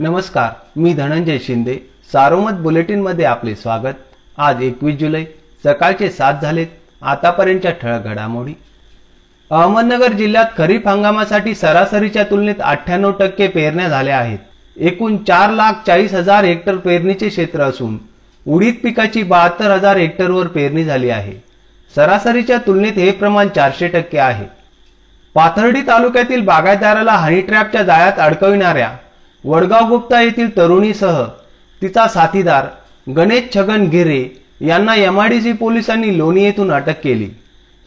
नमस्कार मी धनंजय शिंदे. सारोमत बुलेटिनमध्ये आपले स्वागत. आज एकवीस जुलै सकाळचे सात झालेत आतापर्यंतच्या ठळक घडामोडी. अहमदनगर जिल्ह्यात खरीप हंगामासाठी सरासरीच्या तुलनेत अठ्ठ्याण्णव टक्के पेरण्या झाल्या आहेत. एकूण चार लाख चाळीस हजार हेक्टर पेरणीचे क्षेत्र असून उडीद पिकाची बहात्तर हजार हेक्टरवर पेरणी झाली आहे. सरासरीच्या तुलनेत हे प्रमाण चारशे टक्के आहे. पाथर्डी तालुक्यातील बागायतदाराला हनी ट्रॅपच्या जाळ्यात अडकविणाऱ्या वडगाव गुप्ता येथील तरुणीसह तिचा साथीदार गणेश छगन गिरे यांना एमआयडीसी पोलिसांनी लोणी येथून अटक केली.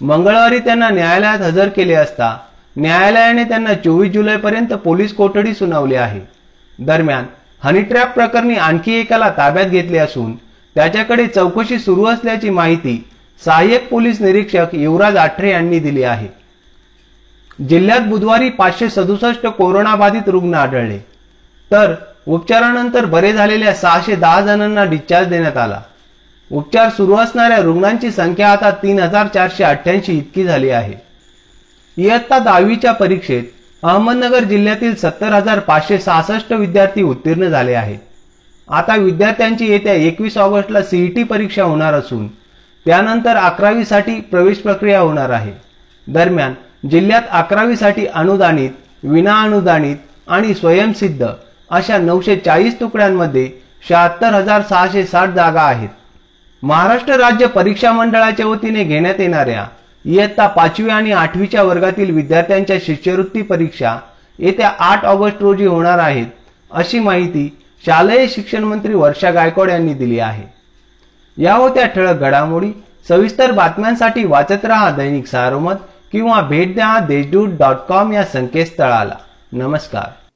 मंगळवारी त्यांना न्यायालयात हजर केले असता न्यायालयाने त्यांना चोवीस जुलैपर्यंत पोलीस कोठडी सुनावली आहे. दरम्यान हनीट्रॅप प्रकरणी आणखी एकाला ताब्यात घेतले असून त्याच्याकडे चौकशी सुरू असल्याची माहिती सहाय्यक पोलीस निरीक्षक युवराज आठरे यांनी दिली आहे. जिल्ह्यात बुधवारी पाचशे सदुसष्ट कोरोनाबाधित रुग्ण आढळले. तर उपचारानंतर बरे झालेल्या सहाशे दहा जणांना डिस्चार्ज देण्यात आला. उपचार सुरू असणाऱ्या रुग्णांची संख्या आता तीन हजार चारशे अठ्ठ्याऐंशी इतकी झाली आहे. इयत्ता दहावीच्या परीक्षेत अहमदनगर जिल्ह्यातील सत्तर हजार पाचशे सहासष्ट विद्यार्थी उत्तीर्ण झाले आहेत. आता विद्यार्थ्यांची येत्या एकवीस ऑगस्टला सीईटी परीक्षा होणार असून त्यानंतर अकरावीसाठी प्रवेश प्रक्रिया होणार आहे. दरम्यान जिल्ह्यात अकरावीसाठी अनुदानित विना अनुदानित आणि स्वयंसिद्ध अशा नऊशे चाळीस तुकड्यांमध्ये शहात्तर हजार सहाशे साठ जागा आहेत. महाराष्ट्र राज्य परीक्षा मंडळाच्या वतीने घेण्यात येणाऱ्या इयत्ता पाचवी आणि आठवीच्या वर्गातील विद्यार्थ्यांच्या शिष्यवृत्ती परीक्षा येत्या आठ ऑगस्ट रोजी होणार आहेत अशी माहिती शालेय शिक्षण मंत्री वर्षा गायकवाड यांनी दिली आहे. या होत्या ठळक घडामोडी सविस्तर बातम्यांसाठी वाचत रहा दैनिक सारोमत किंवा भेट द्या देशदूत डॉट कॉम या संकेतस्थळाला. नमस्कार.